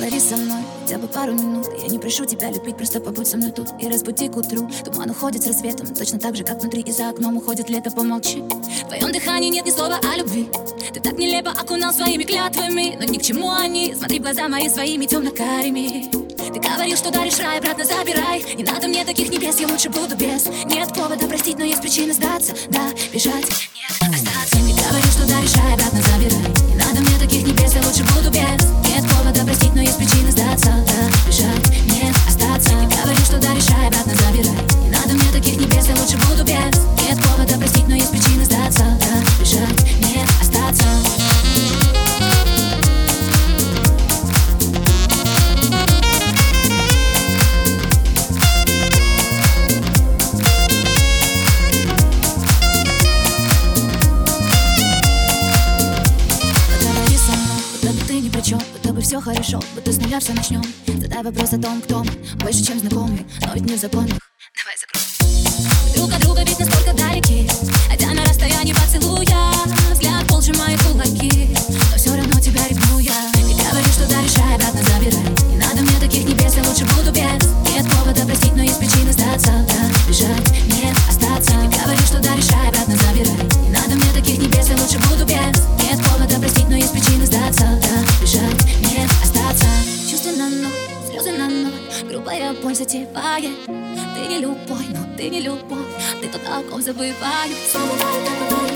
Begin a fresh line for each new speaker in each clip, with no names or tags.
Говори со мной хотя бы пару минут. Я не прошу тебя любить, просто побудь со мной тут И разбуди к утру. Туман уходит с рассветом Точно так же, как внутри и за окном уходит лето, помолчи. В твоем дыхании нет ни слова о любви. Ты так нелепо окунал своими клятвами Но ни к чему они. Смотри в глаза мои своими темно-карими Ты говорил, что даришь рай, обратно забирай. Не надо мне таких небес, я лучше буду без. Нет повода простить, но есть причина сдаться. Да, бежать, все хорошо, будто с нуля все начнем Задай вопрос о том, кто мы Больше, чем знакомые, но ведь не в законах. Давай закроем затевает Ты не любовь, но ты не любовь. Ты тот, о ком забываю Забываю,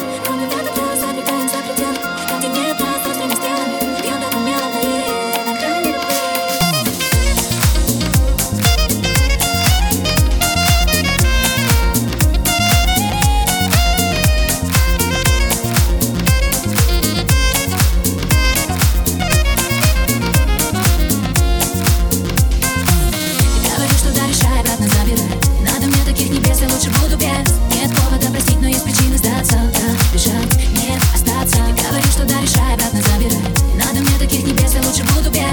обратно забирай Надо мне таких небес, я лучше буду бегать